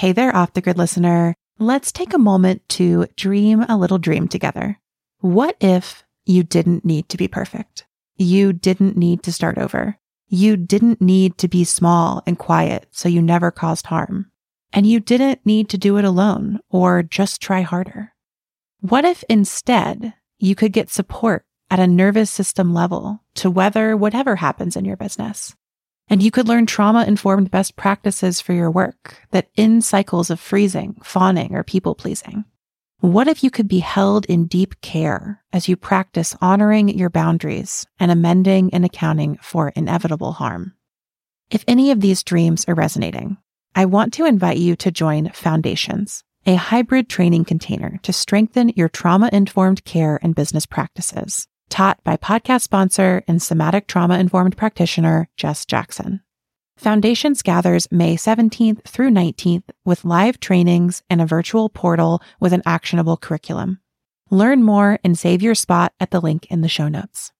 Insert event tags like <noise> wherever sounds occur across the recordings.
Hey there, off the grid listener. Let's take a moment to dream a little dream together. What if you didn't need to be perfect? You didn't need to start over. You didn't need to be small and quiet so you never caused harm. And you didn't need to do it alone or just try harder. What if instead you could get support at a nervous system level to weather whatever happens in your business? And you could learn trauma informed best practices for your work that end cycles of freezing, fawning, or people pleasing. What if you could be held in deep care as you practice honoring your boundaries and amending and accounting for inevitable harm? If any of these dreams are resonating, I want to invite you to join Foundations, a hybrid training container to strengthen your trauma informed care and business practices taught by podcast sponsor and somatic trauma informed practitioner Jess Jackson. Foundations gathers May 17th through 19th with live trainings and a virtual portal with an actionable curriculum. Learn more and save your spot at the link in the show notes.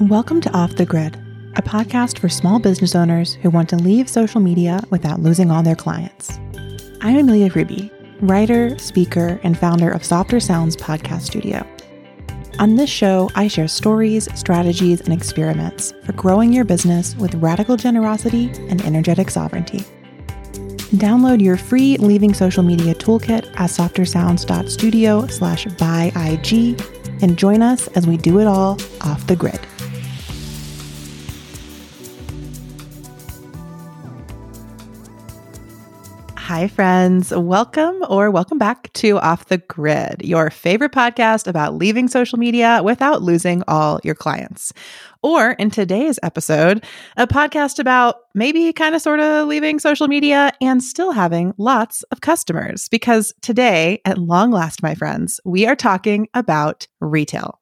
Welcome to Off the Grid, a podcast for small business owners who want to leave social media without losing all their clients. I'm Amelia Ruby, writer, speaker, and founder of Softer Sounds Podcast Studio. On this show, I share stories, strategies, and experiments for growing your business with radical generosity and energetic sovereignty. Download your free Leaving Social Media toolkit at softersounds.studio slash bye IG and join us as we do it all off the grid. Hi, friends. Welcome or welcome back to Off the Grid, your favorite podcast about leaving social media without losing all your clients. Or in today's episode, a podcast about maybe kind of sort of leaving social media and still having lots of customers. Because today, at long last, my friends, we are talking about retail.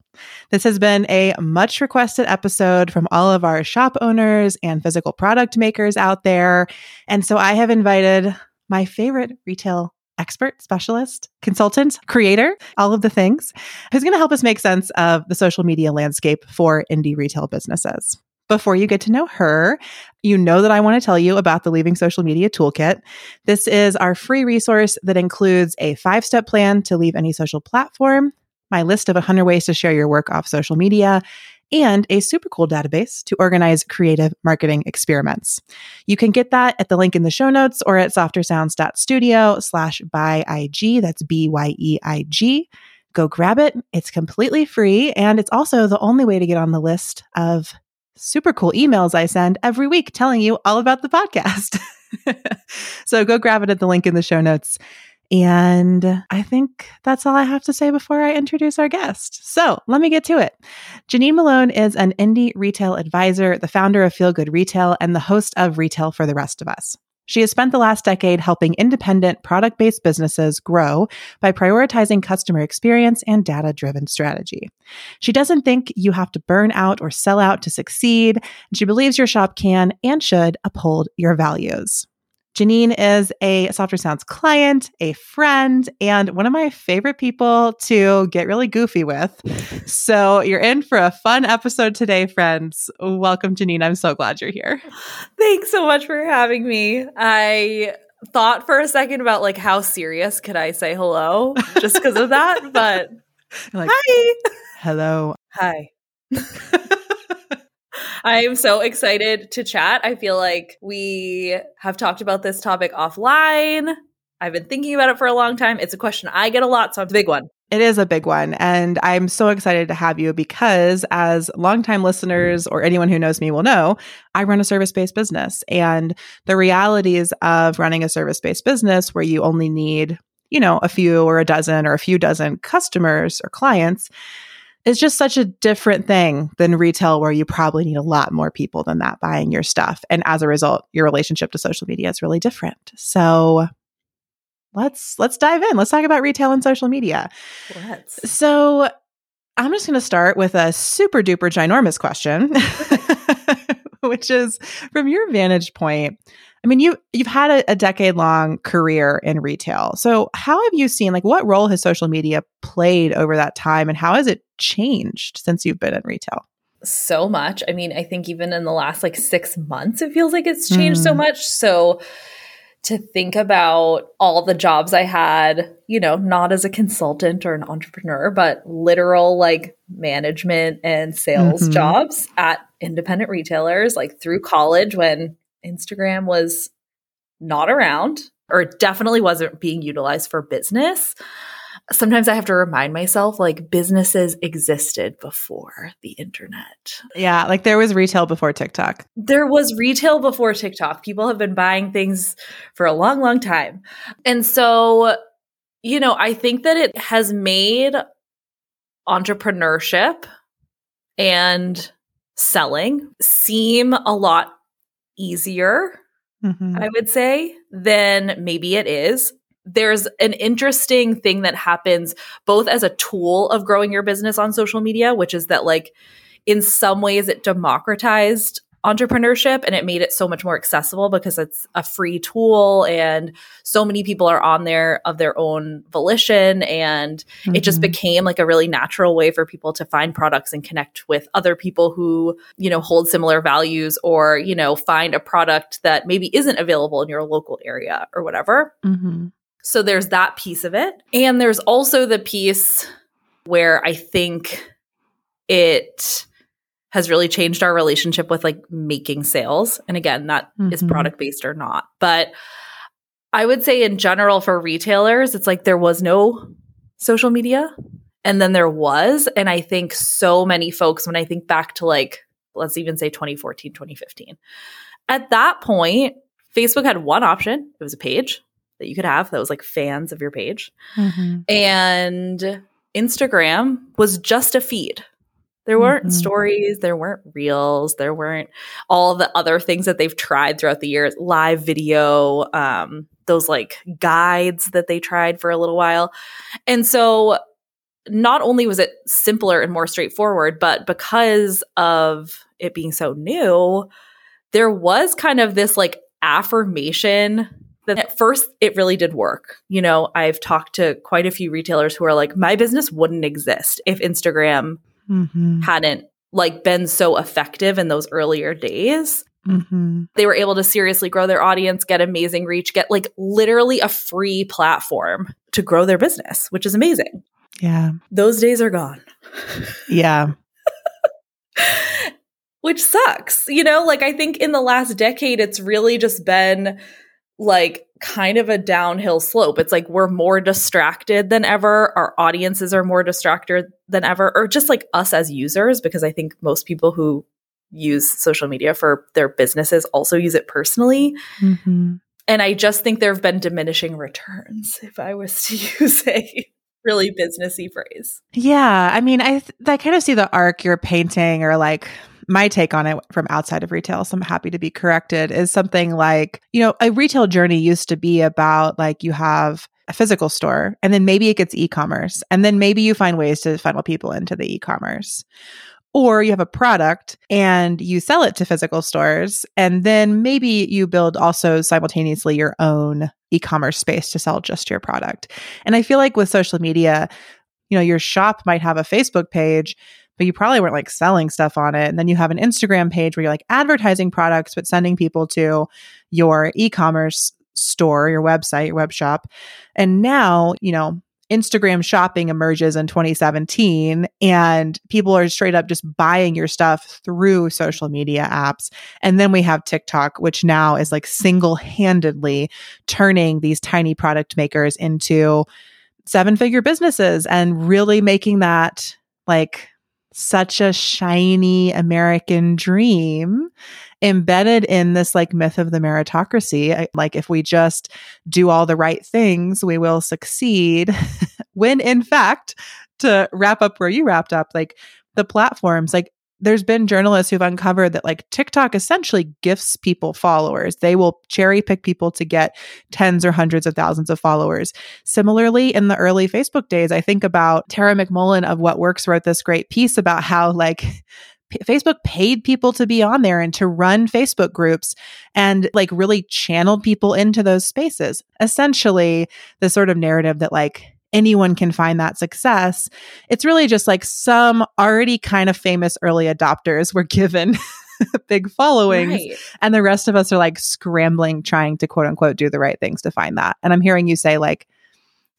This has been a much requested episode from all of our shop owners and physical product makers out there. And so I have invited my favorite retail expert, specialist, consultant, creator, all of the things, who's going to help us make sense of the social media landscape for indie retail businesses. Before you get to know her, you know that I want to tell you about the Leaving Social Media Toolkit. This is our free resource that includes a five step plan to leave any social platform, my list of 100 ways to share your work off social media, and a super cool database to organize creative marketing experiments. You can get that at the link in the show notes or at softersounds.studio slash IG. That's B Y E I G. Go grab it. It's completely free. And it's also the only way to get on the list of super cool emails I send every week telling you all about the podcast. <laughs> so go grab it at the link in the show notes. And I think that's all I have to say before I introduce our guest. So let me get to it. Janine Mulone is an indie retail advisor, the founder of Feel Good Retail, and the host of Retail for the Rest of Us. She has spent the last decade helping independent product based businesses grow by prioritizing customer experience and data driven strategy. She doesn't think you have to burn out or sell out to succeed, and she believes your shop can and should uphold your values. Janine is a Softer Sounds client, a friend, and one of my favorite people to get really goofy with. So you're in for a fun episode today, friends. Welcome, Janine. I'm so glad you're here. Thanks so much for having me. I thought for a second about like how serious could I say hello just because of that, but <laughs> like, hi. Hello. Hi. <laughs> I am so excited to chat. I feel like we have talked about this topic offline. I've been thinking about it for a long time. It's a question I get a lot, so it's a big one. It is a big one. And I'm so excited to have you because, as longtime listeners or anyone who knows me will know, I run a service based business. And the realities of running a service based business where you only need, you know, a few or a dozen or a few dozen customers or clients is just such a different thing than retail where you probably need a lot more people than that buying your stuff. And as a result your relationship to social media is really different. So let's let's dive in. Let's talk about retail and social media. Let's. So i'm just going to start with a super duper ginormous question <laughs> <laughs> which is from your vantage point I mean, you you've had a, a decade long career in retail. So how have you seen like what role has social media played over that time and how has it changed since you've been in retail? So much. I mean, I think even in the last like 6 months it feels like it's changed mm. so much. So to think about all the jobs I had, you know, not as a consultant or an entrepreneur, but literal like management and sales mm-hmm. jobs at independent retailers, like through college when Instagram was not around or definitely wasn't being utilized for business sometimes I have to remind myself like businesses existed before the internet. Yeah, like there was retail before TikTok. There was retail before TikTok. People have been buying things for a long, long time. And so, you know, I think that it has made entrepreneurship and selling seem a lot easier, mm-hmm. I would say, than maybe it is there's an interesting thing that happens both as a tool of growing your business on social media, which is that, like, in some ways, it democratized entrepreneurship and it made it so much more accessible because it's a free tool and so many people are on there of their own volition and mm-hmm. it just mm-hmm. became like a really natural way for people to find products and connect with other people who you know hold similar values or you know find a product that maybe isn't available in your local area or whatever mm-hmm. So there's that piece of it. And there's also the piece where I think it has really changed our relationship with like making sales. And again, that mm-hmm. is product based or not. But I would say in general for retailers, it's like there was no social media and then there was. And I think so many folks, when I think back to like, let's even say 2014, 2015, at that point, Facebook had one option it was a page that you could have that was like fans of your page. Mm-hmm. And Instagram was just a feed. There weren't mm-hmm. stories, there weren't reels, there weren't all the other things that they've tried throughout the years, live video, um, those like guides that they tried for a little while. And so not only was it simpler and more straightforward, but because of it being so new, there was kind of this like affirmation that at first it really did work. You know, I've talked to quite a few retailers who are like, my business wouldn't exist if Instagram mm-hmm. hadn't like been so effective in those earlier days. Mm-hmm. They were able to seriously grow their audience, get amazing reach, get like literally a free platform to grow their business, which is amazing. Yeah. Those days are gone. yeah. <laughs> which sucks. You know, like I think in the last decade, it's really just been like kind of a downhill slope. It's like we're more distracted than ever. Our audiences are more distracted than ever, or just like us as users, because I think most people who use social media for their businesses also use it personally. Mm-hmm. And I just think there have been diminishing returns, if I was to <laughs> use a really businessy phrase. Yeah. I mean, I, th- I kind of see the arc you're painting or like my take on it from outside of retail, so I'm happy to be corrected, is something like, you know, a retail journey used to be about like you have a physical store and then maybe it gets e-commerce and then maybe you find ways to funnel people into the e-commerce. Or you have a product and you sell it to physical stores and then maybe you build also simultaneously your own e-commerce space to sell just your product. And i feel like with social media you know your shop might have a facebook page but you probably weren't like selling stuff on it. And then you have an Instagram page where you're like advertising products, but sending people to your e commerce store, your website, your web shop. And now, you know, Instagram shopping emerges in 2017 and people are straight up just buying your stuff through social media apps. And then we have TikTok, which now is like single handedly turning these tiny product makers into seven figure businesses and really making that like such a shiny American dream embedded in this like myth of the meritocracy. Like, if we just do all the right things, we will succeed. <laughs> when in fact, to wrap up where you wrapped up, like the platforms, like there's been journalists who've uncovered that like TikTok essentially gifts people followers. They will cherry pick people to get tens or hundreds of thousands of followers. Similarly, in the early Facebook days, I think about Tara McMullin of What Works wrote this great piece about how like Facebook paid people to be on there and to run Facebook groups and like really channeled people into those spaces. Essentially, the sort of narrative that like anyone can find that success. It's really just like some already kind of famous early adopters were <laughs> given big followings. Right. And the rest of us are like scrambling, trying to quote unquote do the right things to find that. And I'm hearing you say like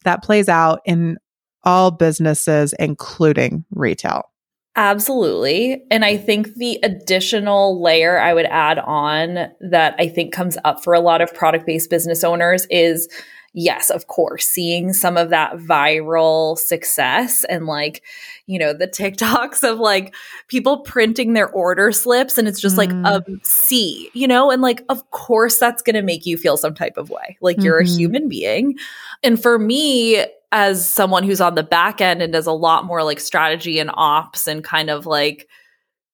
that plays out in all businesses, including retail. Absolutely. And I think the additional layer I would add on that I think comes up for a lot of product based business owners is yes, of course, seeing some of that viral success and like, you know, the <laughs> TikToks of like people printing their order slips and it's just mm. like a C, you know, and like, of course, that's going to make you feel some type of way. Like you're mm-hmm. a human being. And for me, as someone who's on the back end and does a lot more like strategy and ops and kind of like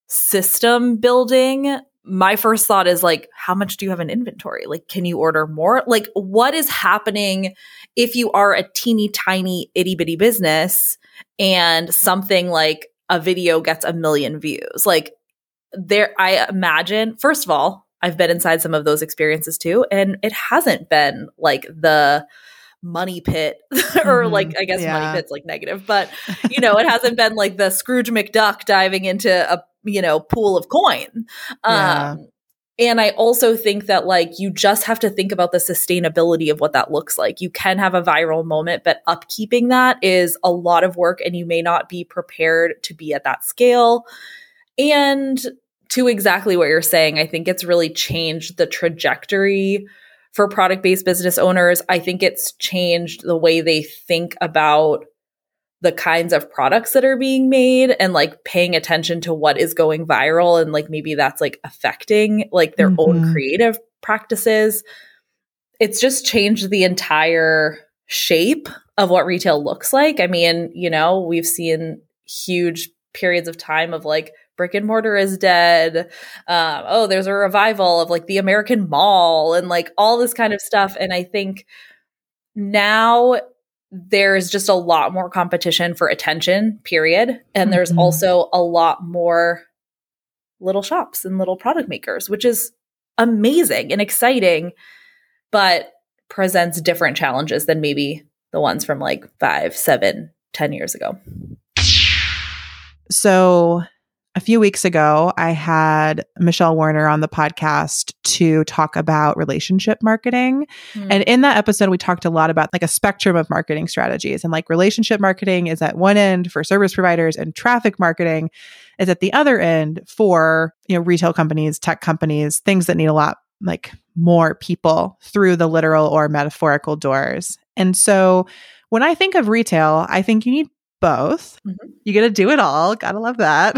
system building, my first thought is like, how much do you have in inventory? Like, can you order more? Like, what is happening if you are a teeny tiny itty bitty business and something like a video gets a million views? Like, there, I imagine, first of all, I've been inside some of those experiences too, and it hasn't been like the money pit <laughs> or mm-hmm. like i guess yeah. money pit's like negative but you know it hasn't been like the scrooge mcduck diving into a you know pool of coin. Yeah. um and i also think that like you just have to think about the sustainability of what that looks like. You can have a viral moment but upkeeping that is a lot of work and you may not be prepared to be at that scale. And to exactly what you're saying i think it's really changed the trajectory for product based business owners, I think it's changed the way they think about the kinds of products that are being made and like paying attention to what is going viral and like maybe that's like affecting like their mm-hmm. own creative practices. It's just changed the entire shape of what retail looks like. I mean, you know, we've seen huge periods of time of like brick and mortar is dead. Um, oh, there's a revival of like the American Mall and like all this kind of stuff. And I think now there's just a lot more competition for attention, period. And there's mm-hmm. also a lot more little shops and little product makers, which is amazing and exciting, but presents different challenges than maybe the ones from like five, seven, ten years ago. So a few weeks ago, I had Michelle Warner on the podcast to talk about relationship marketing. Mm. And in that episode, we talked a lot about like a spectrum of marketing strategies. And like relationship marketing is at one end for service providers, and traffic marketing is at the other end for, you know, retail companies, tech companies, things that need a lot like more people through the literal or metaphorical doors. And so when I think of retail, I think you need both. Mm-hmm. You got to do it all. Gotta love that.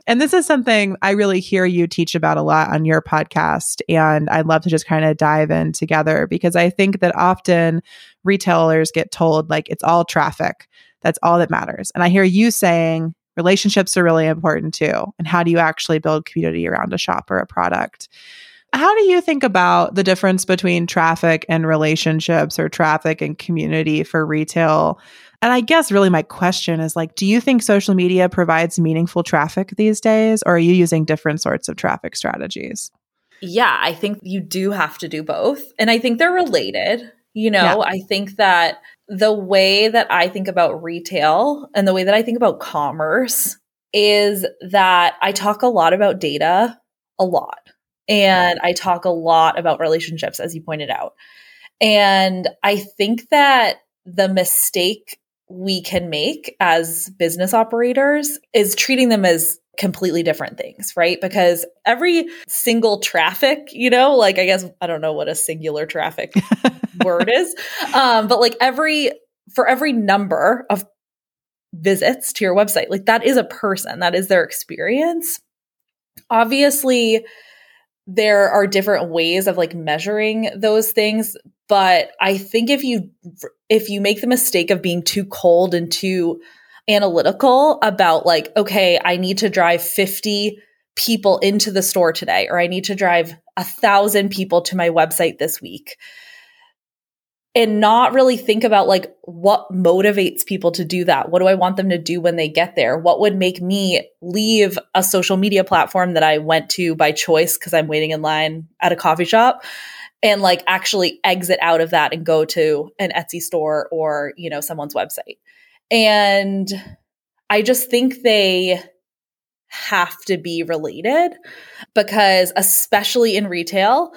<laughs> and this is something I really hear you teach about a lot on your podcast. And I'd love to just kind of dive in together because I think that often retailers get told like it's all traffic. That's all that matters. And I hear you saying relationships are really important too. And how do you actually build community around a shop or a product? How do you think about the difference between traffic and relationships or traffic and community for retail? And I guess really my question is like, do you think social media provides meaningful traffic these days, or are you using different sorts of traffic strategies? Yeah, I think you do have to do both. And I think they're related. You know, yeah. I think that the way that I think about retail and the way that I think about commerce is that I talk a lot about data a lot. And I talk a lot about relationships, as you pointed out. And I think that the mistake we can make as business operators is treating them as completely different things, right? Because every single traffic, you know, like I guess I don't know what a singular traffic <laughs> word is, um, but like every for every number of visits to your website, like that is a person, that is their experience. Obviously, there are different ways of like measuring those things but i think if you if you make the mistake of being too cold and too analytical about like okay i need to drive 50 people into the store today or i need to drive a thousand people to my website this week and not really think about like what motivates people to do that. What do I want them to do when they get there? What would make me leave a social media platform that I went to by choice because I'm waiting in line at a coffee shop and like actually exit out of that and go to an Etsy store or, you know, someone's website. And I just think they have to be related because, especially in retail,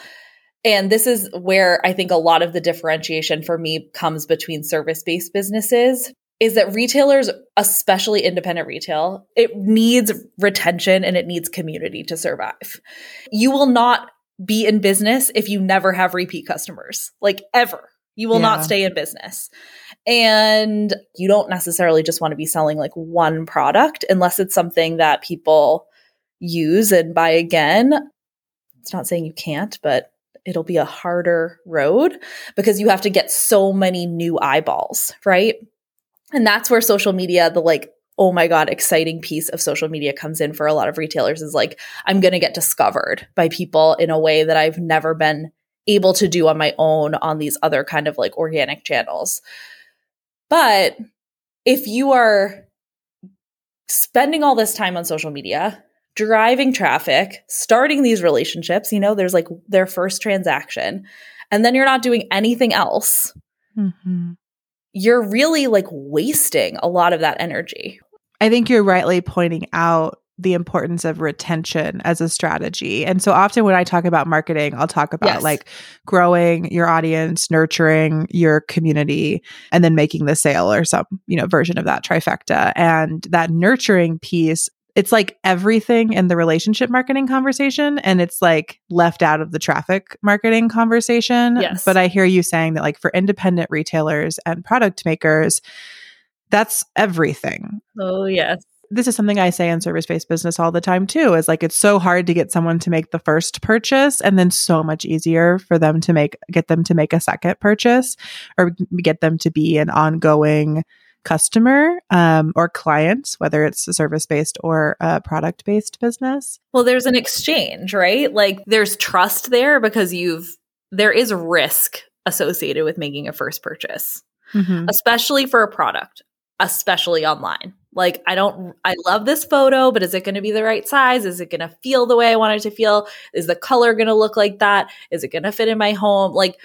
and this is where I think a lot of the differentiation for me comes between service based businesses is that retailers, especially independent retail, it needs retention and it needs community to survive. You will not be in business if you never have repeat customers, like ever. You will yeah. not stay in business. And you don't necessarily just want to be selling like one product unless it's something that people use and buy again. It's not saying you can't, but it'll be a harder road because you have to get so many new eyeballs, right? And that's where social media, the like, oh my God, exciting piece of social media comes in for a lot of retailers is like, I'm going to get discovered by people in a way that I've never been able to do on my own on these other kind of like organic channels. But if you are spending all this time on social media, driving traffic, starting these relationships, you know, there's like their first transaction, and then you're not doing anything else. Mm-hmm you're really like wasting a lot of that energy. I think you're rightly pointing out the importance of retention as a strategy. And so often when I talk about marketing, I'll talk about yes. like growing your audience, nurturing your community, and then making the sale or some, you know, version of that trifecta. And that nurturing piece it's like everything in the relationship marketing conversation and it's like left out of the traffic marketing conversation. Yes. But I hear you saying that like for independent retailers and product makers, that's everything. Oh, yes. This is something I say in service based business all the time too is like it's so hard to get someone to make the first purchase and then so much easier for them to make get them to make a second purchase or get them to be an ongoing customer um, or clients, whether it's a service based or a product based business? Well, there's an exchange, right? Like there's trust there because you've, there is risk associated with making a first purchase, mm-hmm. especially for a product, especially online. Like, I don't, I love this photo, but is it going to be the right size? Is it going to feel the way I want it to feel? Is the color going to look like that? Is it going to fit in my home? Like,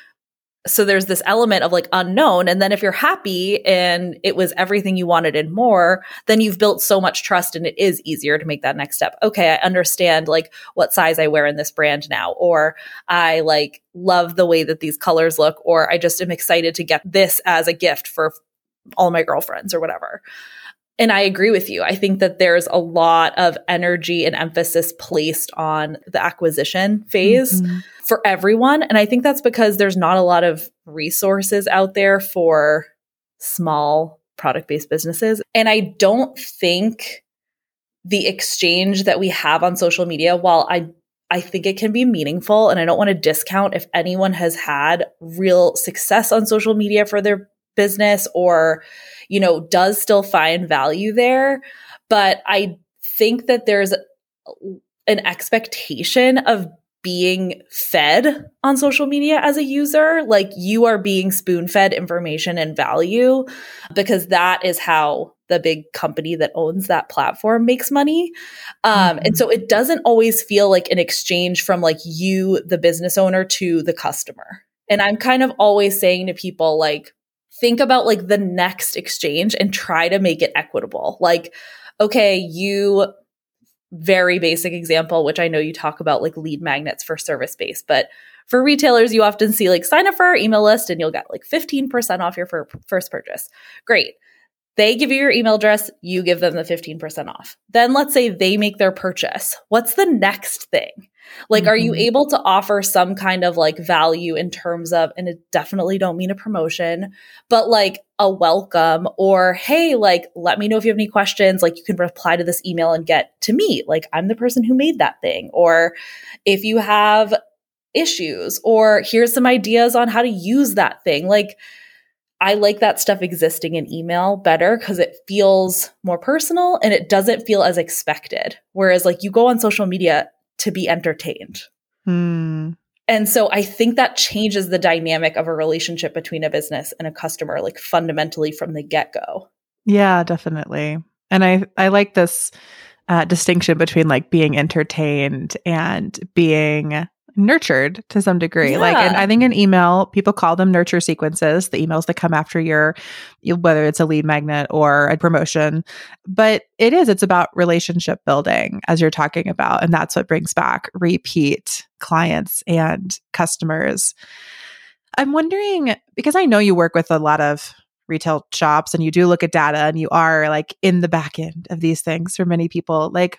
so there's this element of like unknown and then if you're happy and it was everything you wanted and more then you've built so much trust and it is easier to make that next step. Okay i understand like what size i wear in this brand now or i like love the way that these colors look or i just am excited to get this as a gift for all my girlfriends or whatever and I agree with you. I think that there's a lot of energy and emphasis placed on the acquisition phase mm-hmm. for everyone. And I think that's because there's not a lot of resources out there for small product based businesses. And I don't think the exchange that we have on social media, while I I think it can be meaningful and I don't want to discount if anyone has had real success on social media for their business or you know, does still find value there. But I think that there's an expectation of being fed on social media as a user. Like you are being spoon fed information and value because that is how the big company that owns that platform makes money. Um, mm-hmm. And so it doesn't always feel like an exchange from like you, the business owner, to the customer. And I'm kind of always saying to people, like, think about like the next exchange and try to make it equitable. Like, okay, you very basic example, which I know you talk about like lead magnets for service based, but for retailers, you often see like sign up for our email list and you'll get like 15% off your first purchase. Great. They give you your email address, you give them the 15% off. Then let's say they make their purchase. What's the next thing? Like, mm-hmm. are you mm-hmm. able to offer some kind of like value in terms of, and it definitely don't mean a promotion, but like a welcome or, hey, like, let me know if you have any questions. Like, you can reply to this email and get to me. Like, I'm the person who made that thing. Or if you have issues, or here's some ideas on how to use that thing. Like, I like that stuff existing in email better because it feels more personal and it doesn't feel as expected. Whereas, like, you go on social media to be entertained. Hmm. And so I think that changes the dynamic of a relationship between a business and a customer, like fundamentally from the get go. Yeah, definitely. And I, I like this uh, distinction between like being entertained and being nurtured to some degree. Yeah. Like, and I think an email, people call them nurture sequences, the emails that come after your, whether it's a lead magnet or a promotion. But it is, it's about relationship building, as you're talking about. And that's what brings back repeat clients and customers. I'm wondering, because I know you work with a lot of retail shops and you do look at data and you are like in the back end of these things for many people, like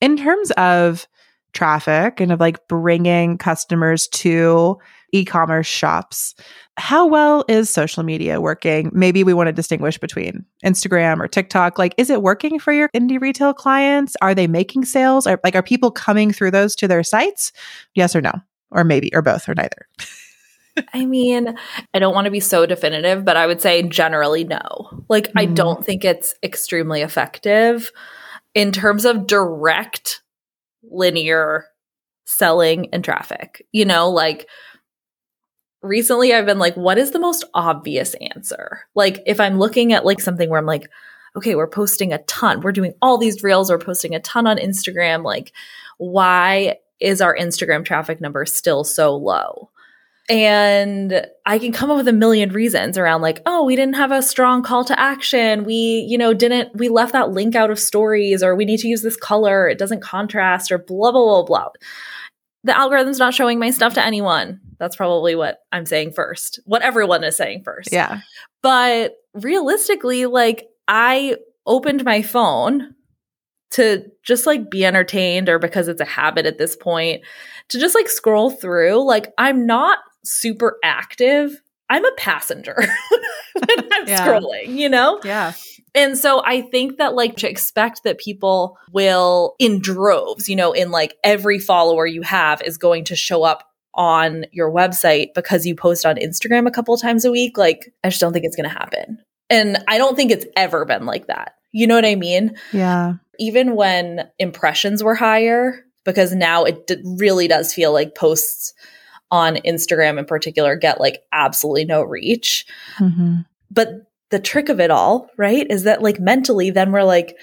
in terms of, traffic and of like bringing customers to e-commerce shops. How well is social media working? Maybe we want to distinguish between Instagram or TikTok. Like is it working for your indie retail clients? Are they making sales? Are like are people coming through those to their sites? Yes or no? Or maybe or both or neither. <laughs> I mean, I don't want to be so definitive, but I would say generally no. Like mm-hmm. I don't think it's extremely effective in terms of direct linear selling and traffic. You know, like recently I've been like, what is the most obvious answer? Like, if I'm looking at like something where I'm like, okay, we're posting a ton, we're doing all these reels, we're posting a ton on Instagram, like, why is our Instagram traffic number still so low? And i can come up with a million reasons around like oh we didn't have a strong call to action. We you know didn't we left that link out of stories or we need to use this color. It doesn't contrast or blah blah blah blah. The algorithm's not showing my stuff to anyone. That's probably what i'm saying first. What everyone is saying first. Yeah. But realistically like i opened my phone to just like be entertained or because it's a habit at this point to just like scroll through. Like i'm not super active, I'm a passenger <laughs> when I'm yeah. scrolling, you know? Yeah. And so I think that like to expect that people will in droves, you know, in like every follower you have is going to show up on your website because you post on Instagram a couple times a week, like I just don't think it's going to happen. And I don't think it's ever been like that. You know what I mean? Yeah. Even when impressions were higher, because now it d- really does feel like posts on Instagram in particular get like absolutely no reach. Mm-hmm. But the trick of it all, right, is that like mentally, then we're like,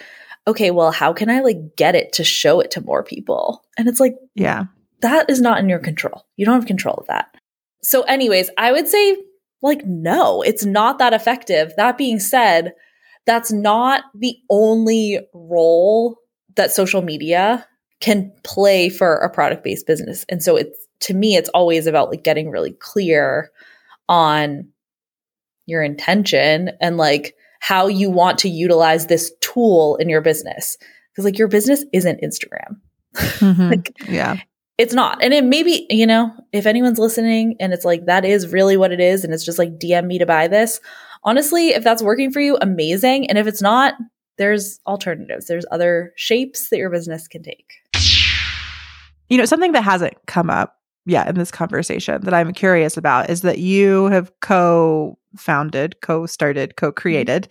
okay, well, how can I like get it to show it to more people? And it's like, yeah, that is not in your control. You don't have control of that. So, anyways, I would say, like, no, it's not that effective. That being said, that's not the only role that social media can play for a product based business. And so it's to me, it's always about like getting really clear on your intention and like how you want to utilize this tool in your business. Cause like your business isn't Instagram. Mm-hmm. <laughs> like, yeah. It's not. And it maybe, you know, if anyone's listening and it's like that is really what it is and it's just like DM me to buy this. Honestly, if that's working for you, amazing. And if it's not, there's alternatives. There's other shapes that your business can take. You know, something that hasn't come up yeah, in this conversation that I'm curious about is that you have co founded, co started, co created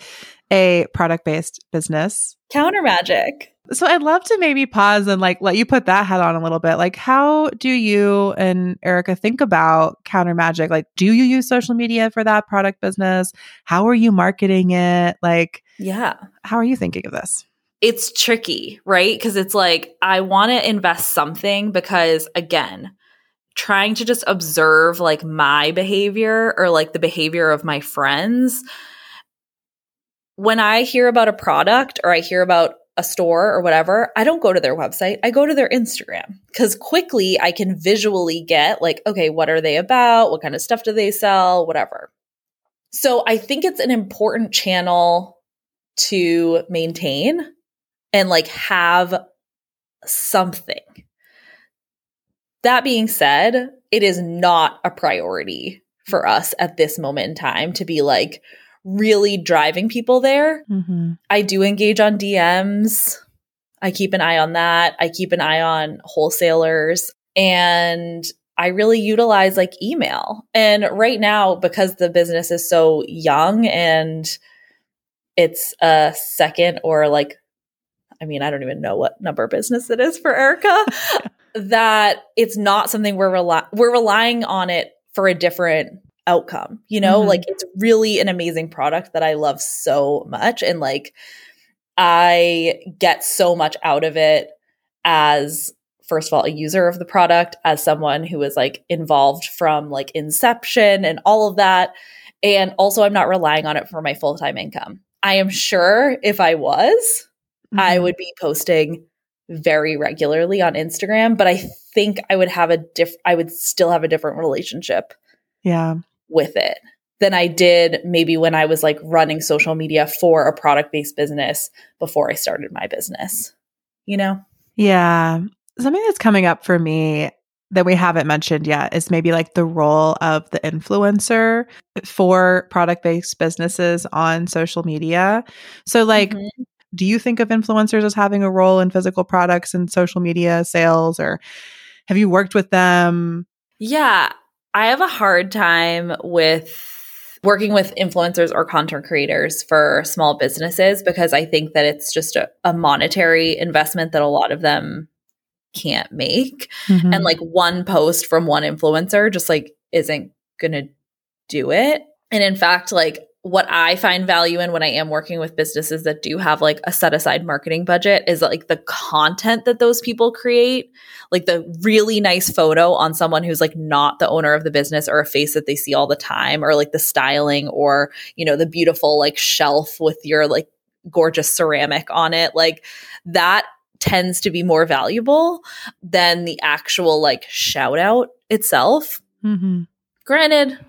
a product based business. Counter Magic. So I'd love to maybe pause and like let you put that hat on a little bit. Like, how do you and Erica think about Counter Magic? Like, do you use social media for that product business? How are you marketing it? Like, yeah. How are you thinking of this? It's tricky, right? Because it's like, I want to invest something because, again, trying to just observe like my behavior or like the behavior of my friends. When i hear about a product or i hear about a store or whatever i don't go to their website. I go to their instagram because quickly i can visually get like okay what are they about? What kind of stuff do they sell? Whatever. So i think it's an important channel to maintain and like have something that being said, it is not a priority for us at this moment in time to be like really driving people there. Mm-hmm. I do engage on DMs. I keep an eye on that. I keep an eye on wholesalers and I really utilize like email. And right now, because the business is so young and it's a second or like, I mean, I don't even know what number business it is for Erica. <laughs> that it's not something we're rely- we're relying on it for a different outcome. You know, mm-hmm. like it's really an amazing product that I love so much and like I get so much out of it as first of all a user of the product as someone who was like involved from like inception and all of that and also i'm not relying on it for my full-time income i am sure if i was mm-hmm. i would be posting very regularly on instagram but i think i would have a diff i would still have a different relationship yeah with it than I did maybe when I was like running social media for a product based business before I started my business, you know? Yeah. Something that's coming up for me that we haven't mentioned yet is maybe like the role of the influencer for product based businesses on social media. So, like, mm-hmm. Do you think of influencers as having a role in physical products and social media sales, or have you worked with them? Yeah, I have a hard time with working with influencers or content creators for small businesses because I think that it's just a, a monetary investment that a lot of them can't make. Mm-hmm. And like one post from one influencer just like isn't going to do it. And in fact, like what I find value in when I am working with businesses that do have like a set aside marketing budget is like the content that those people create, like the really nice photo on someone who's like not the owner of the business or a face that they see all the time, or like the styling or, you know, the beautiful like shelf with your like gorgeous ceramic on it. Like that tends to be more valuable than the actual like shout out itself. Mm-hmm. Granted,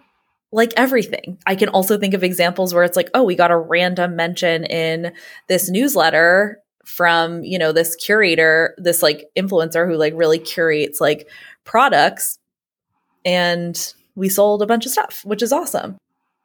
like everything. I can also think of examples where it's like, oh, we got a random mention in this newsletter from, you know, this curator, this like influencer who like really curates like products and we sold a bunch of stuff, which is awesome.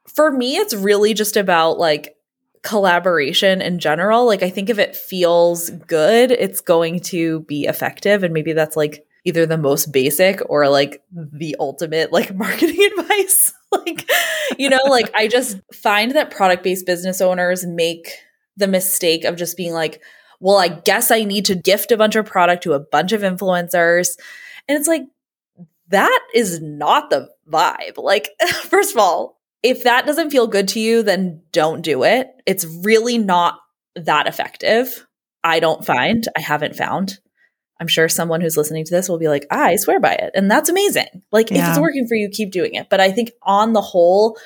For me, it's really just about like collaboration in general. Like I think if it feels good, it's going to be effective and maybe that's like either the most basic or like the ultimate like <laughs> marketing advice. <laughs> like, you know, like I just find that product based business owners make the mistake of just being like, well, I guess I need to gift a bunch of product to a bunch of influencers. And it's like, that is not the vibe. Like, <laughs> first of all, if that doesn't feel good to you, then don't do it. It's really not that effective. I don't find, I haven't found. I'm sure someone who's listening to this will be like, I swear by it. And that's amazing. Like, yeah. if it's working for you, keep doing it. But I think on the whole,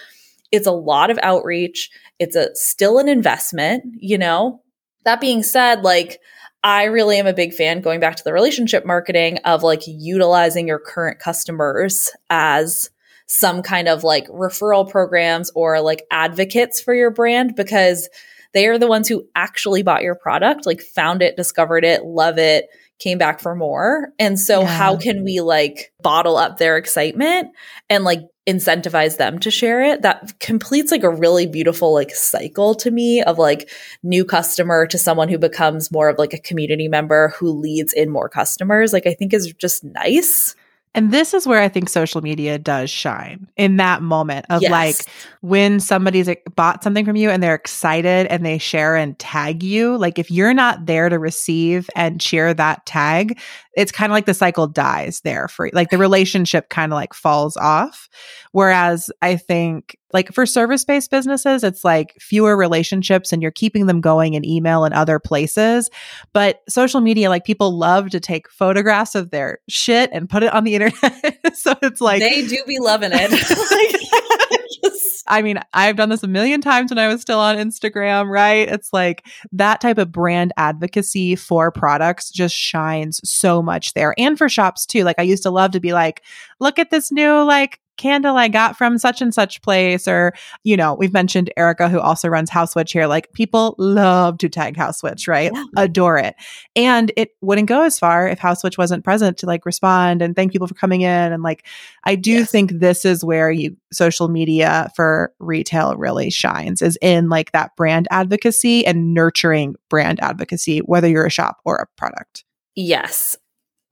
it's a lot of outreach. It's a still an investment, you know? That being said, like, I really am a big fan going back to the relationship marketing of like utilizing your current customers as some kind of like referral programs or like advocates for your brand because they are the ones who actually bought your product, like found it, discovered it, love it, came back for more. And so yeah. how can we like bottle up their excitement and like incentivize them to share it? That completes like a really beautiful like cycle to me of like new customer to someone who becomes more of like a community member who leads in more customers. Like I think is just nice. And this is where I think social media does shine in that moment of yes. like when somebody's bought something from you and they're excited and they share and tag you. Like if you're not there to receive and cheer that tag, it's kind of like the cycle dies there for like the relationship kind of like falls off. Whereas I think like for service based businesses, it's like fewer relationships and you're keeping them going in email and other places. But social media, like people love to take photographs of their shit and put it on the <laughs> internet. so it's like they do be loving it. <laughs> <laughs> <laughs> I mean, I've done this a million times when I was still on Instagram, right? It's like that type of brand advocacy for products just shines so much there and for shops too. Like I used to love to be like, look at this new like candle I got from such and such place. Or, you know, we've mentioned Erica, who also runs House Witch here. Like people love to tag House Witch, right? Yeah. Adore it. And it wouldn't go as far if House Witch wasn't present to like respond and thank people for coming in. And like, I do yes. think this is where you social media for retail really shines is in like that brand advocacy and nurturing brand advocacy, whether you're a shop or a product. Yes.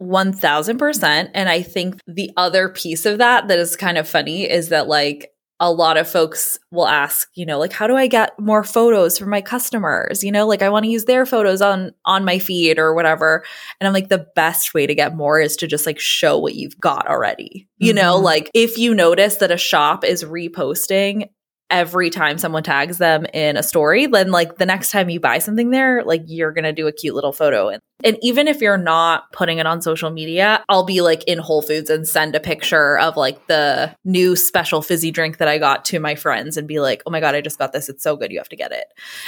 1000%. And I think the other piece of that that is kind of funny is that, like, a lot of folks will ask, you know, like how do I get more photos from my customers? You know, like I want to use their photos on on my feed or whatever. And I'm like the best way to get more is to just like show what you've got already. You mm-hmm. know, like if you notice that a shop is reposting every time someone tags them in a story, then like the next time you buy something there, like you're going to do a cute little photo. And, and even if you're not putting it on social media, I'll be like in Whole Foods and send a picture of like the new special fizzy drink that I got to my friends and be like, oh my God, I just got this. It's so good. You have to get it.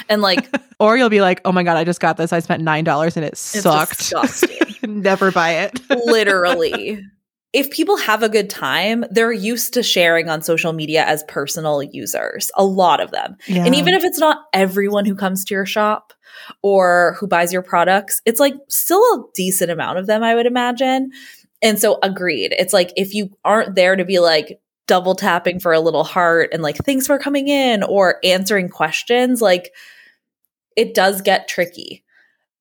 And like, <laughs> or you'll be like, oh my God, I just got this. I spent $9 and it sucked. <laughs> Never buy it. <laughs> Literally if people have a good time, they're used to sharing on social media as personal users, a lot of them. Yeah. And even if it's not everyone who comes to your shop or who buys your products, it's like still a decent amount of them, I would imagine. And so, agreed. It's like if you aren't there to be like double tapping for a little heart and like thanks for coming in or answering questions, like it does get tricky.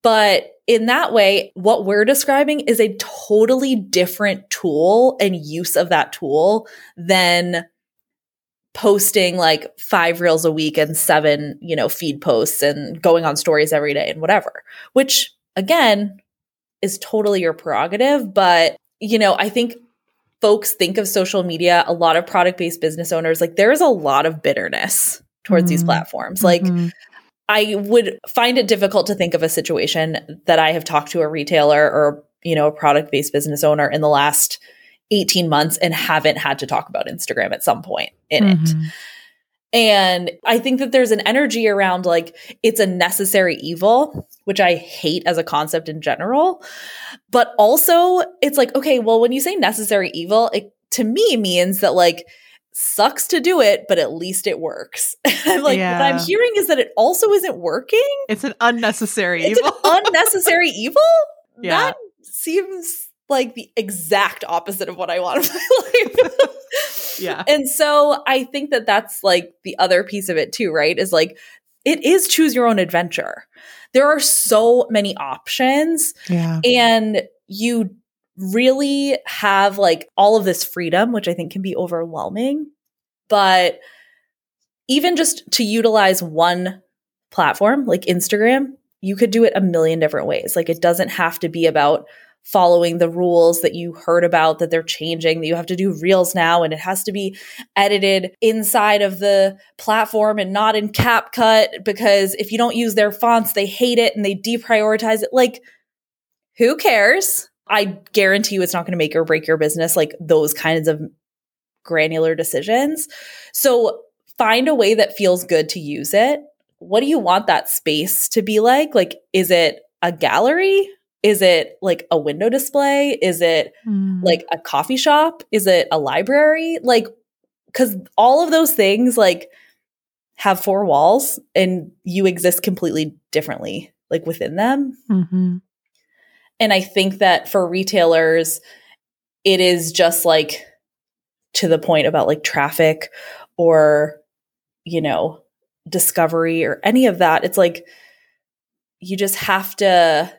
But in that way, what we're describing is a totally different tool and use of that tool than posting like five reels a week and seven, you know, feed posts and going on stories every day and whatever, which again is totally your prerogative. But, you know, I think folks think of social media, a lot of product based business owners, like there's a lot of bitterness towards mm-hmm. these platforms. Like, mm-hmm. I would find it difficult to think of a situation that I have talked to a retailer or, you know, a product based business owner in the last 18 months and haven't had to talk about Instagram at some point in mm-hmm. it. And I think that there's an energy around like it's a necessary evil, which I hate as a concept in general. But also, it's like, okay, well, when you say necessary evil, it to me means that like sucks to do it, but at least it works. <laughs> I'm like, yeah. what I'm hearing is that it also isn't working. It's an unnecessary it's evil. An <laughs> unnecessary evil? Yeah. That seems like the exact opposite of what I want in my <laughs> life. yeah. And so I think that that's like the other piece of it too, right? Is like, it is choose your own adventure. There are so many options. Yeah. And you really have like all of this freedom, which I think can be overwhelming. But even just to utilize one platform like Instagram, you could do it a million different ways. Like it doesn't have to be about following the rules that you heard about that they're changing, that you have to do reels now and it has to be edited inside of the platform and not in CapCut because if you don't use their fonts, they hate it and they deprioritize it. Like, who cares? I guarantee you it's not going to make or break your business, like those kinds of granular decisions. So find a way that feels good to use it. What do you want that space to be like? Like, is it a gallery? Is it like a window display? Is it mm. like a coffee shop? Is it a library? Like, because all of those things, like, have four walls and you exist completely differently, like within them. Mm-hmm. And I think that for retailers, it is just like to the point about like traffic or, you know, discovery or any of that. It's like you just have to.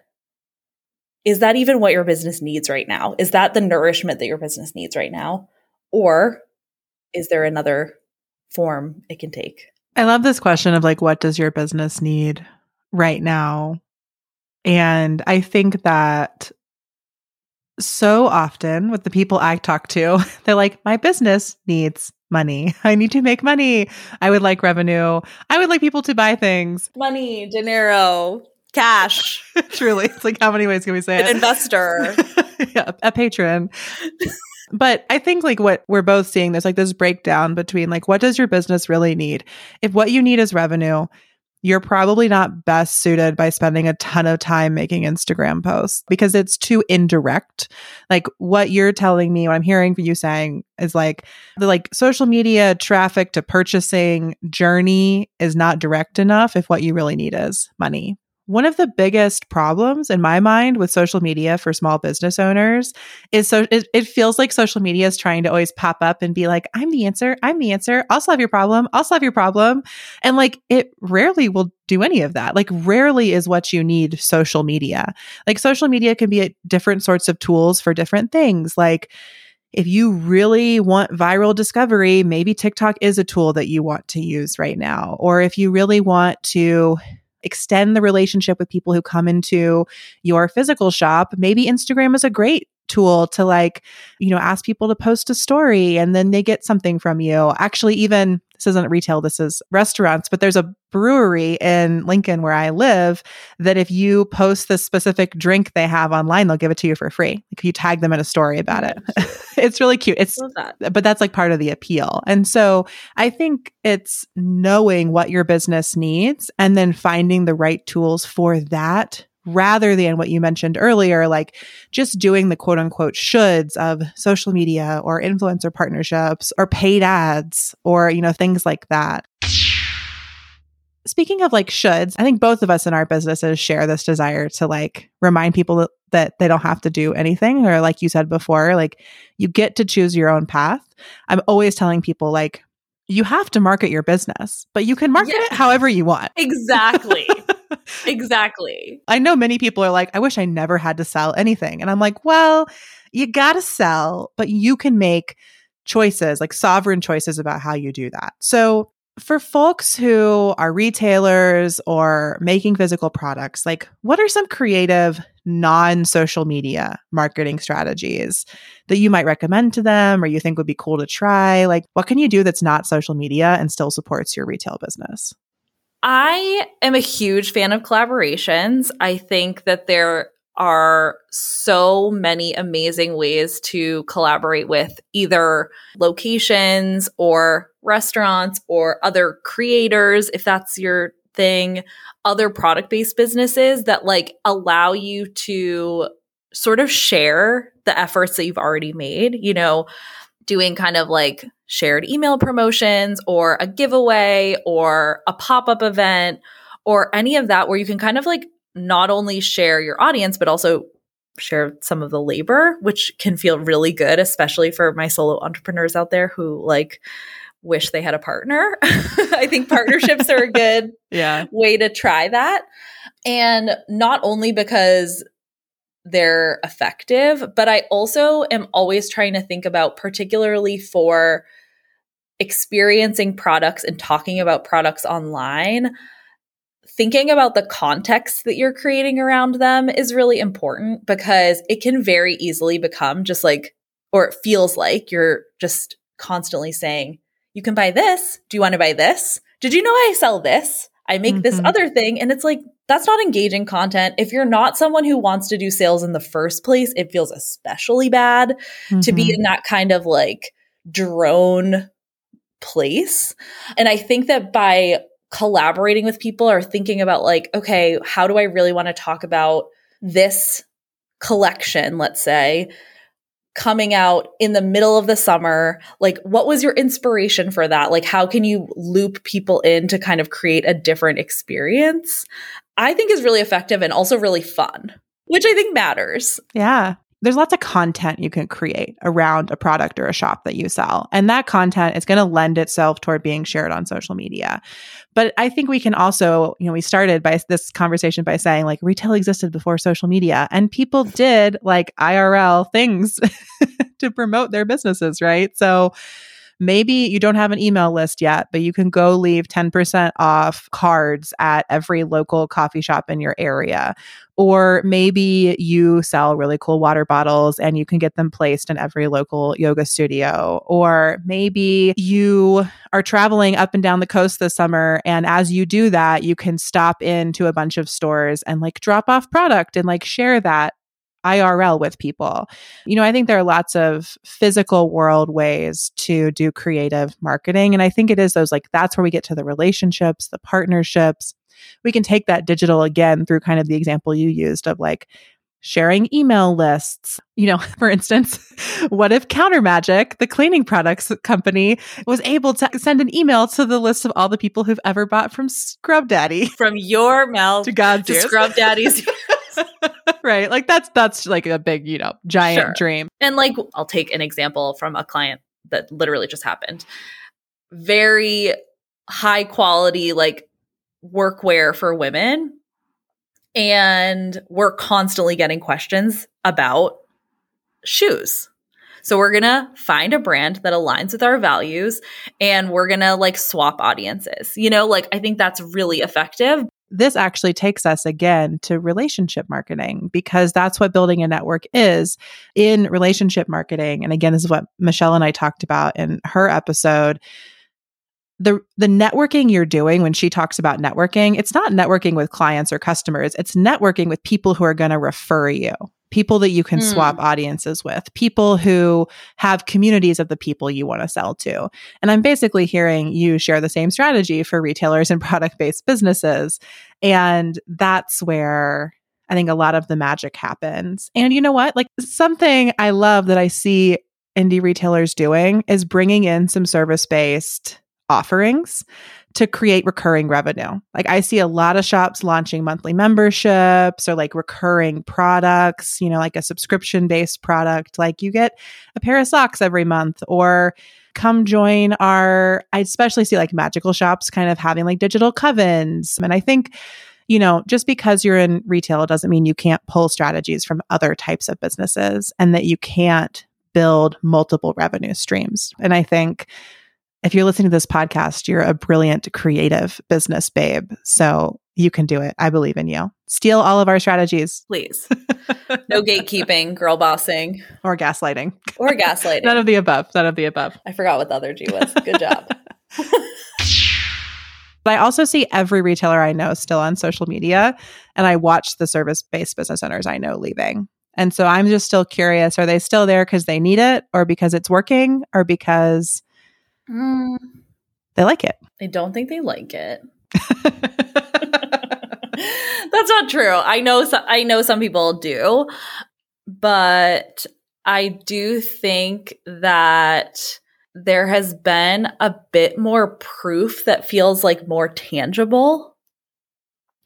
Is that even what your business needs right now? Is that the nourishment that your business needs right now? Or is there another form it can take? I love this question of like, what does your business need right now? And I think that so often with the people I talk to, <laughs> they're like, my business needs money. I need to make money. I would like revenue. I would like people to buy things. Money, dinero, cash. <laughs> Truly. It's like, how many ways can we say it? An it? investor. <laughs> yeah, a patron. but I think like what we're both seeing, there's like this breakdown between like, what does your business really need? If what you need is revenue, you're probably not best suited by spending a ton of time making Instagram posts because it's too indirect. Like what you're telling me, what I'm hearing from you saying is like the like social media traffic to purchasing journey is not direct enough if what you really need is money. One of the biggest problems in my mind with social media for small business owners is so it, it, feels like social media is trying to always pop up and be like, I'm the answer. I'm the answer. I'll solve your problem. I'll solve your problem. And like it rarely will do any of that. Like rarely is what you need social media. Like social media can be different sorts of tools for different things. Like if you really want viral discovery, maybe TikTok is a tool that you want to use right now. Or if you really want to extend the relationship with people who come into your physical shop, maybe Instagram is a great tool to like, you know, ask people to post a story and then they get something from you. Actually, even this isn't retail, this is restaurants, but there's a brewery in Lincoln where I live that if you post the specific drink they have online, they'll give it to you for free. Like you tag them in a story about it. <laughs> it's really cute. It's that. but that's like part of the appeal. And so I think it's knowing what your business needs and then finding the right tools for that rather than what you mentioned earlier, like just doing the quote unquote shoulds of social media or influencer partnerships or paid ads or, you know, things like that. Speaking of like shoulds, I think both of us in our businesses share this desire to like remind people that, they don't have to do anything. Or like you said before, like you get to choose your own path. I'm always telling people like, you have to market your business, but you can market it however you want. Exactly. <laughs> exactly. I know many people are like, I wish I never had to sell anything. And I'm like, well, you got to sell, but you can make choices, like sovereign choices about how you do that. So, for folks who are retailers or making physical products, like what are some creative non social media marketing strategies that you might recommend to them or you think would be cool to try? Like, what can you do that's not social media and still supports your retail business? I am a huge fan of collaborations. I think that there are so many amazing ways to collaborate with either locations or restaurants or other creators, if that's your thing, other product based businesses that like allow you to sort of share the efforts that you've already made. You know, doing kind of like shared email promotions or a giveaway or a pop up event or any of that where you can kind of like not only share your audience, but also share some of the labor, which can feel really good, especially for my solo entrepreneurs out there who like wish they had a partner. <laughs> I think partnerships are a good <laughs> yeah. way to try that. And not only because they're effective. But I also am always trying to think about, particularly for experiencing products and talking about products online, thinking about the context that you're creating around them is really important because it can very easily become just like, or it feels like you're just constantly saying, you can buy this. Do you want to buy this? Did you know I sell this? I make mm-hmm. this other thing. And it's like, that's not engaging content. If you're not someone who wants to do sales in the first place, it feels especially bad mm-hmm. to be mm-hmm. in that kind of like drone place. And I think that by collaborating with people or thinking about like, okay, how do I really want to talk about this collection, let's say, coming out in the middle of the summer like what was your inspiration for that like how can you loop people in to kind of create a different experience i think is really effective and also really fun which i think matters yeah there's lots of content you can create around a product or a shop that you sell. And that content is going to lend itself toward being shared on social media. But I think we can also, you know, we started by this conversation by saying like retail existed before social media and people did like IRL things <laughs> to promote their businesses, right? So maybe you don't have an email list yet, but you can go leave 10% off cards at every local coffee shop in your area. Or maybe you sell really cool water bottles and you can get them placed in every local yoga studio. Or maybe you are traveling up and down the coast this summer. And as you do that, you can stop into a bunch of stores and like drop off product and like share that IRL with people. You know, I think there are lots of physical world ways to do creative marketing. And I think it is those like, that's where we get to the relationships, the partnerships. We can take that digital again through kind of the example you used of like, sharing email lists. You know, <laughs> for instance, what if Counter Magic, the cleaning products company, was able to send an email to the list of all the people who've ever bought from Scrub Daddy? From your <laughs> mouth to God's to Scrub Daddy's <laughs> <laughs> right. Like that's that's like a big, you know, giant sure. dream. And like I'll take an example from a client that literally just happened. Very high quality like workwear for women. And we're constantly getting questions about shoes. So we're going to find a brand that aligns with our values and we're going to like swap audiences. You know, like I think that's really effective this actually takes us again to relationship marketing because that's what building a network is in relationship marketing. And again, this is what Michelle and I talked about in her episode. The the networking you're doing when she talks about networking, it's not networking with clients or customers. It's networking with people who are going to refer you people that you can mm. swap audiences with, people who have communities of the people you want to sell to. And I'm basically hearing you share the same strategy for retailers and <laughs> product based businesses. And that's where I think a lot of the magic happens. And you know what? Like something I love that I see indie retailers doing is bringing in some service based offerings to create recurring revenue. Like I see a lot of shops launching monthly memberships or like recurring products, you know, like a subscription based product. Like you get a pair of socks every month or come join our, I especially see like magical shops kind of having like digital covens. And I think, you know, just because you're in retail doesn't mean you can't pull strategies from other types of businesses and that you can't build multiple revenue streams. And I think if you're listening to this podcast, you're a brilliant creative business babe. So you can do it. I believe in you. Steal all of our strategies. Please. <laughs> No gatekeeping, girl bossing, or gaslighting. Or gaslighting. None of the above. None of the above. I forgot what the other G was. Good job. <laughs> <laughs> but I also see every retailer I know still on social media, and I watch the service based business owners I know leaving. And so I'm just still curious are they still there because they need it, or because it's working, or because Mm. They like it. I don't think they like it. <laughs> <laughs> That's not true. I know so- I know some people do, but I do think that there has been a bit more proof that feels like more tangible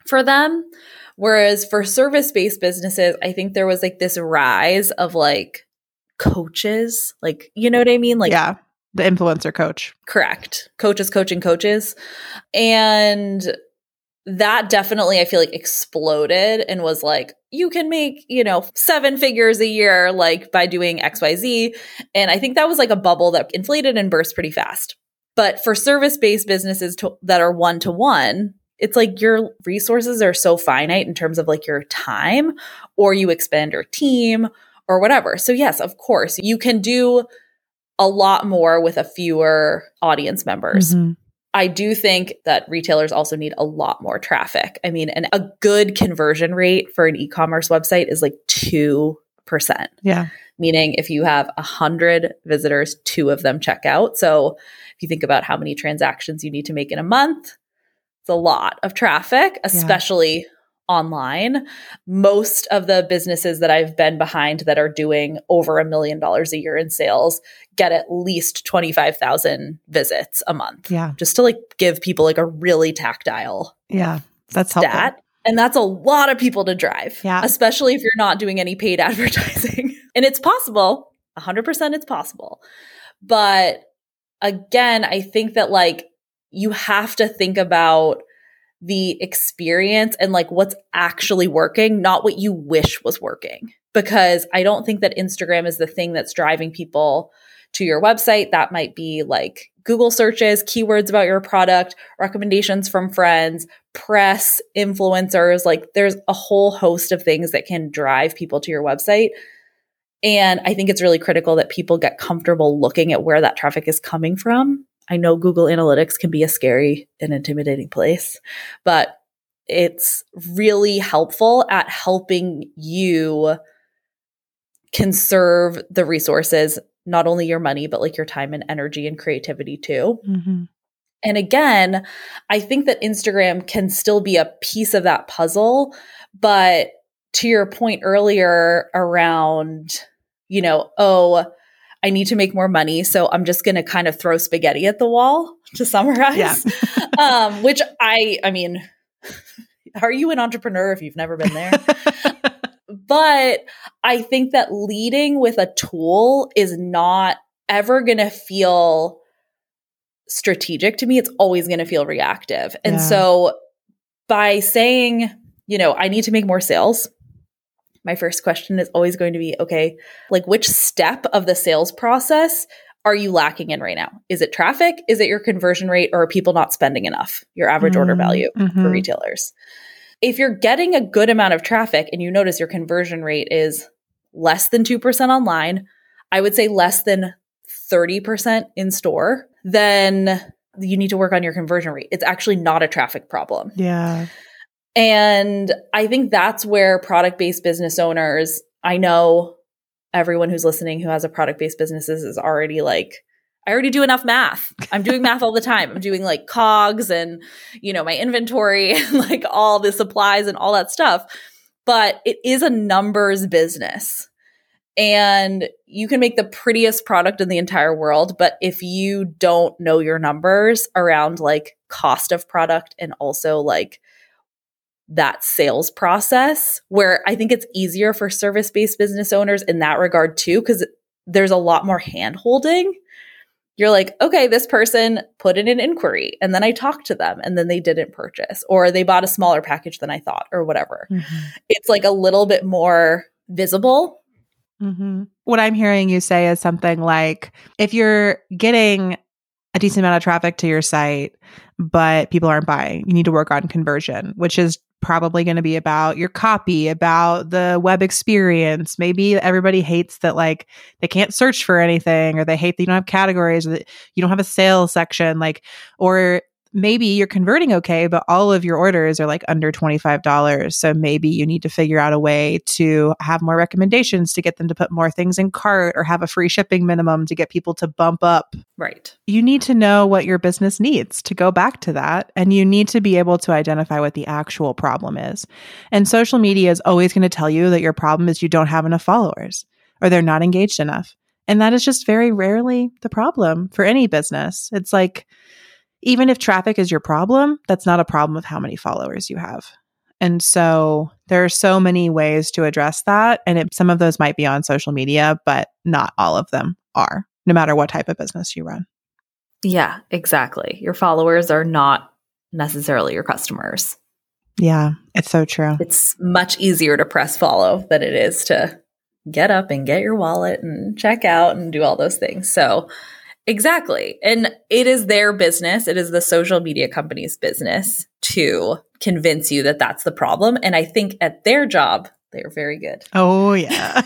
for them. Whereas for service based businesses, I think there was like this rise of like coaches, like, you know what I mean? Like, yeah the influencer coach. Correct. Coaches coaching coaches. And that definitely I feel like exploded and was like you can make, you know, seven figures a year like by doing XYZ and I think that was like a bubble that inflated and burst pretty fast. But for service-based businesses to, that are one to one, it's like your resources are so finite in terms of like your time or you expand your team or whatever. So yes, of course, you can do a lot more with a fewer audience members. Mm-hmm. I do think that retailers also need a lot more traffic. I mean, and a good conversion rate for an e-commerce website is like 2%. Yeah. Meaning if you have 100 visitors, two of them check out. So if you think about how many transactions you need to make in a month, it's a lot of traffic, especially yeah online. Most of the businesses that I've been behind that are doing over a million dollars a year in sales get at least 25,000 visits a month. Yeah. Just to like give people like a really tactile. Yeah. That's stat. Helpful. And that's a lot of people to drive. Yeah. Especially if you're not doing any paid <laughs> advertising. and it's possible. 100% it's possible. But again, I think that like you have to think about the experience and like what's actually working, not what you wish was working. Because I don't think that Instagram is the thing that's driving people to your website. That might be like Google searches, keywords about your product, recommendations from friends, press, influencers. Like there's a whole host of things that can drive people to your website. And I think it's really critical that people get comfortable looking at where that traffic is coming from I know Google Analytics can be a scary and intimidating place, but it's really helpful at helping you conserve the resources, not only your money, but like your time and energy and creativity too. Mm-hmm. And again, I think that Instagram can still be a piece of that puzzle. But to your point earlier around, you know, oh, I need to make more money. So I'm just going to kind of throw spaghetti at the wall <laughs> to summarize. Yeah. <laughs> um, which I, I mean, <laughs> are you an entrepreneur if you've never been there? but I think that leading with a tool is not ever going to feel strategic to me. It's always going to feel reactive. And yeah. so by saying, you know, I need to make more sales, my first question is always going to be okay, like which step of the sales process are you lacking in right now? Is it traffic? Is it your conversion rate? Or are people not spending enough? Your average mm-hmm. order value mm-hmm. for retailers. If you're getting a good amount of traffic and you notice your conversion rate is less than 2% online, I would say less than 30% in store, then you need to work on your conversion rate. It's actually not a traffic problem. Yeah. And I think that's where product based business owners, I know everyone who's listening who has a product based businesses is already like, I already do enough math. I'm doing math all the time. I'm doing like COGS and, you know, my inventory <laughs> and like all the supplies and all that stuff. But it is a numbers business. And you can make the prettiest product in the entire world. But if you don't know your numbers around like cost of product and also like that sales process where I think it's easier for service based business owners in that regard too, because there's a lot more hand holding. You're like, okay, this person put in an inquiry and then I talked to them and then they didn't purchase or they bought a smaller package than I thought or whatever. Mm-hmm. It's like a little bit more visible. Mm-hmm. What I'm hearing you say is something like if you're getting a decent amount of traffic to your site, but people aren't buying, you need to work on conversion, which is probably going to be about your copy, about the web experience. Maybe everybody hates that like they can't search for anything or they hate that you don't have categories or that you don't have a sales section like or maybe you're converting okay, but all of your orders are like under $25. So maybe you need to figure out a way to have more recommendations to get them to put more things in cart or have a free shipping minimum to get people to bump up. Right. You need to know what your business needs to go back to that. And you need to be able to identify what the actual problem is. And social media is always going to tell you that your problem is you don't have enough followers or they're not engaged enough. And that is just very rarely the problem for any business. It's like, even if traffic is your problem, that's not a problem with how many followers you have. And so there are so many ways to address that. And it, some of those might be on social media, but not all of them are, no matter what type of business you run. Yeah, exactly. Your followers are not necessarily your customers. Yeah, it's so true. It's much easier to press follow than it is to get up and get your wallet and check out and do all those things. So Exactly. And it is their business, it is the social media company's business to convince you that that's the problem. And I think at their job, they're very good. Oh, yeah.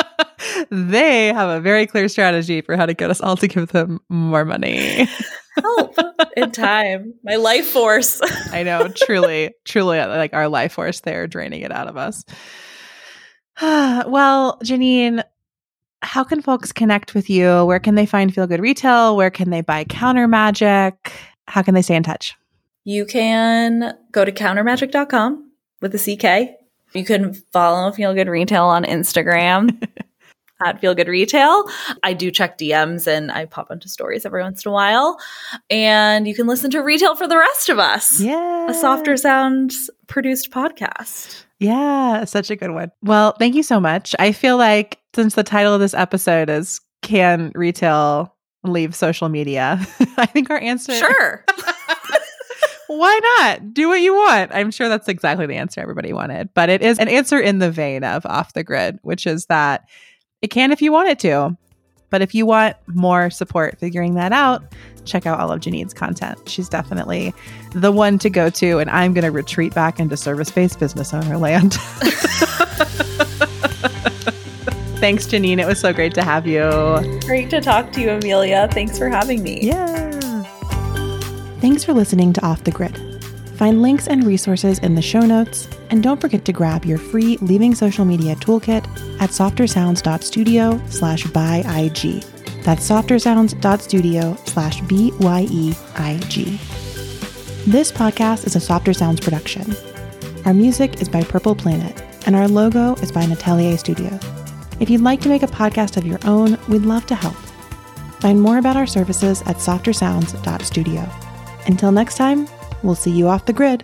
<laughs> they have a very clear strategy for how to get us all to give them more money. <laughs> Help in time. My life force. <laughs> I know, truly, truly like our life force, they're draining it out of us. <sighs> well, Janine, how can folks connect with you? Where can they find Feel Good Retail? Where can they buy Counter Magic? How can they stay in touch? You can go to countermagic.com with a CK. You can follow Feel Good Retail on Instagram <laughs> at Feel Good Retail. I do check DMs and I pop into stories every once in a while. And you can listen to Retail for the Rest of Us. Yeah. A softer sounds produced podcast. Yeah, such a good one. Well, thank you so much. I feel like since the title of this episode is Can Retail Leave Social Media? <laughs> I think our answer Sure. <laughs> Why not? Do what you want. I'm sure that's exactly the answer everybody wanted. But it is an answer in the vein of off the grid, which is that it can if you want it to. But if you want more support figuring that out, check out all of Janine's content. She's definitely the one to go to, and I'm going to retreat back into service based business owner land. <laughs> Thanks, Janine. It was so great to have you. Great to talk to you, Amelia. Thanks for having me. Yeah. Thanks for listening to Off the Grid. Find links and resources in the show notes, and don't forget to grab your free Leaving Social Media toolkit at softersounds.studio slash byeig. That's softersounds.studio slash B-Y-E-I-G. This podcast is a Softer Sounds production. Our music is by Purple Planet, and our logo is by Natelier Studio. If you'd like to make a podcast of your own, we'd love to help. Find more about our services at softersounds.studio. Until next time, We'll see you off the grid.